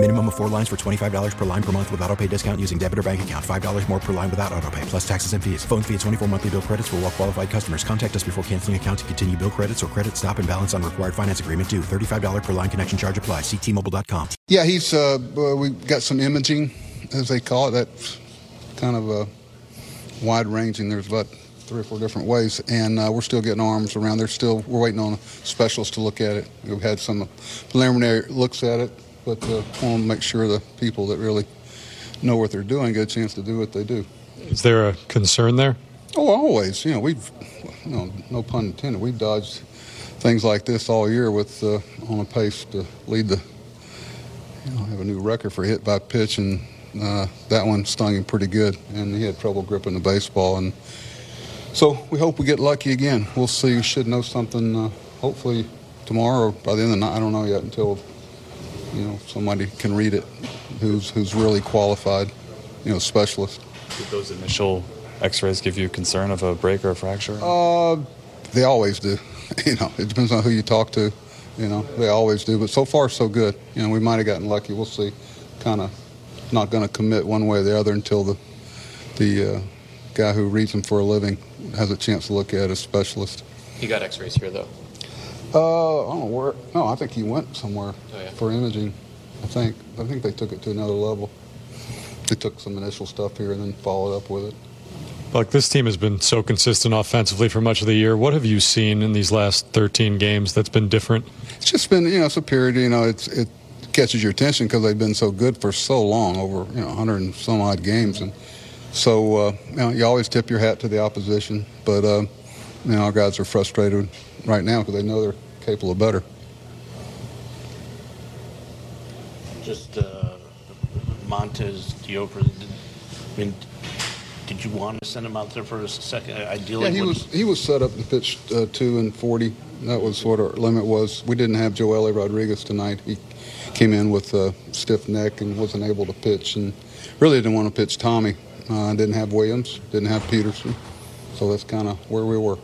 Minimum of four lines for $25 per line per month with auto pay discount using debit or bank account. $5 more per line without auto pay, plus taxes and fees. Phone fee at 24 monthly bill credits for all well qualified customers. Contact us before canceling account to continue bill credits or credit stop and balance on required finance agreement due. $35 per line connection charge apply. Ctmobile.com. Yeah, he's, uh, we got some imaging, as they call it. That's kind of uh, wide ranging. There's about three or four different ways, and uh, we're still getting arms around. There's still, we're waiting on specialists to look at it. We've had some preliminary looks at it but uh, want to make sure the people that really know what they're doing get a chance to do what they do. Is there a concern there? Oh, always. You know, we've, you know, no pun intended, we've dodged things like this all year with uh, on a pace to lead the, you know, have a new record for hit by pitch, and uh, that one stung him pretty good, and he had trouble gripping the baseball, and so we hope we get lucky again. We'll see. We should know something uh, hopefully tomorrow or by the end of the night. I don't know yet until you know somebody can read it who's who's really qualified, you know, specialist. Did those initial X-rays give you concern of a break or a fracture? Uh, they always do. You know, it depends on who you talk to. You know, they always do. But so far, so good. You know, we might have gotten lucky. We'll see. Kind of not going to commit one way or the other until the the uh, guy who reads them for a living has a chance to look at it, a specialist. He got X-rays here though. Uh, I don't know where. No, I think he went somewhere Oh, yeah. for imaging. I think. I think they took it to another level. They took some initial stuff here and then followed up with it. Look, this team has been so consistent offensively for much of the year. What have you seen in these last 13 games that's been different? It's just been, you know, it's a period. You know, it's it catches your attention because they've been so good for so long, over you know 100 and some odd games, and so uh, you know you always tip your hat to the opposition. But uh, you know our guys are frustrated right now because they know they're capable of better. Just uh, Montez Diopra. Did, I mean, did you want to send him out there for a second? Ideally, Yeah, he was he was set up to pitch uh, two and forty. That was what our limit was. We didn't have Joely Rodriguez tonight. He came in with a stiff neck and wasn't able to pitch, and really didn't want to pitch Tommy. Uh, didn't have Williams, didn't have Peterson, so that's kind of where we were.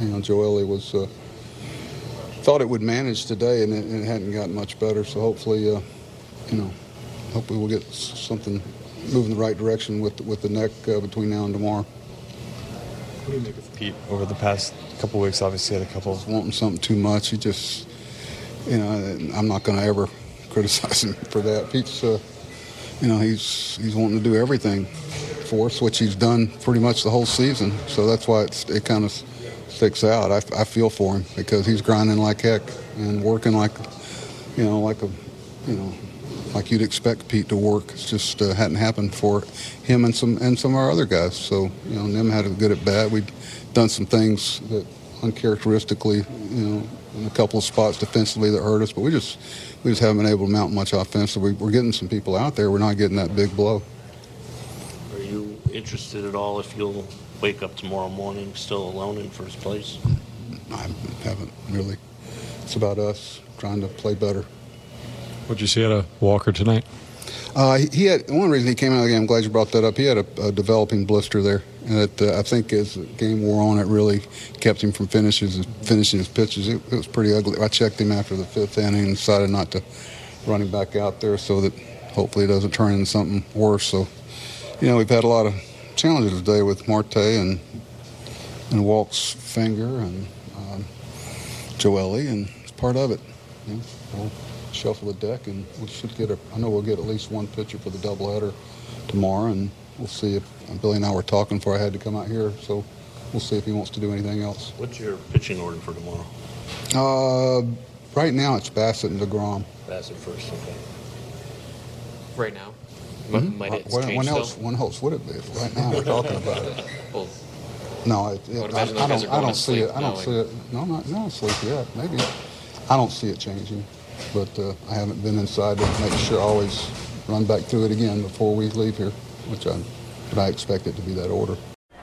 You know, Joely was uh, thought it would manage today, and it, it hadn't gotten much better. So hopefully, uh, you know, hopefully we'll get something moving the right direction with with the neck uh, between now and tomorrow. What do you make of Pete over the past couple weeks? Obviously, had a couple. wanting something too much. He just, you know, I'm not going to ever criticize him for that. Pete's, uh, you know, he's he's wanting to do everything for us, which he's done pretty much the whole season. So that's why it's, it kind of sticks out. I, I feel for him because he's grinding like heck and working like, you know, like a, you know, like you'd expect Pete to work. It's just uh, hadn't happened for him and some and some of our other guys. So you know, Nim had a good at bat. We'd done some things that uncharacteristically, you know, in a couple of spots defensively that hurt us, but we just we just haven't been able to mount much offensively. We're getting some people out there. We're not getting that big blow. Are you interested at all if you'll wake up tomorrow morning still alone in first place? I haven't really. It's about us trying to play better. What'd you see out of Walker tonight? Uh, he, he had one reason he came out of the game. I'm glad you brought that up. He had a, a developing blister there, and it, uh, I think as the game wore on, it really kept him from finishes finishing his pitches. It, it was pretty ugly. I checked him after the fifth inning and decided not to run him back out there so that hopefully it doesn't turn into something worse. So, you know, we've had a lot of challenges today with Marte and and Walt's finger and um, Joely, and it's part of it. You know, we'll shuffle the deck, and we should get a. I know we'll get at least one pitcher for the doubleheader tomorrow, and we'll see if Billy and I were talking before I had to come out here, so we'll see if he wants to do anything else. What's your pitching order for tomorrow? Uh, right now, it's Bassitt and deGrom. Bassitt first, okay. Right now. Mhm. M- Might it when, change when still? else? When else would it be? Right now, we're talking about it. Well, No, it, I would it, imagine I, those guys don't. are I going don't to see sleep it. I don't see it. No, not not sleep yet. Maybe. I don't see it changing, but uh, I haven't been inside to make sure. I always run back through it again before we leave here, which I, but I expect it to be that order.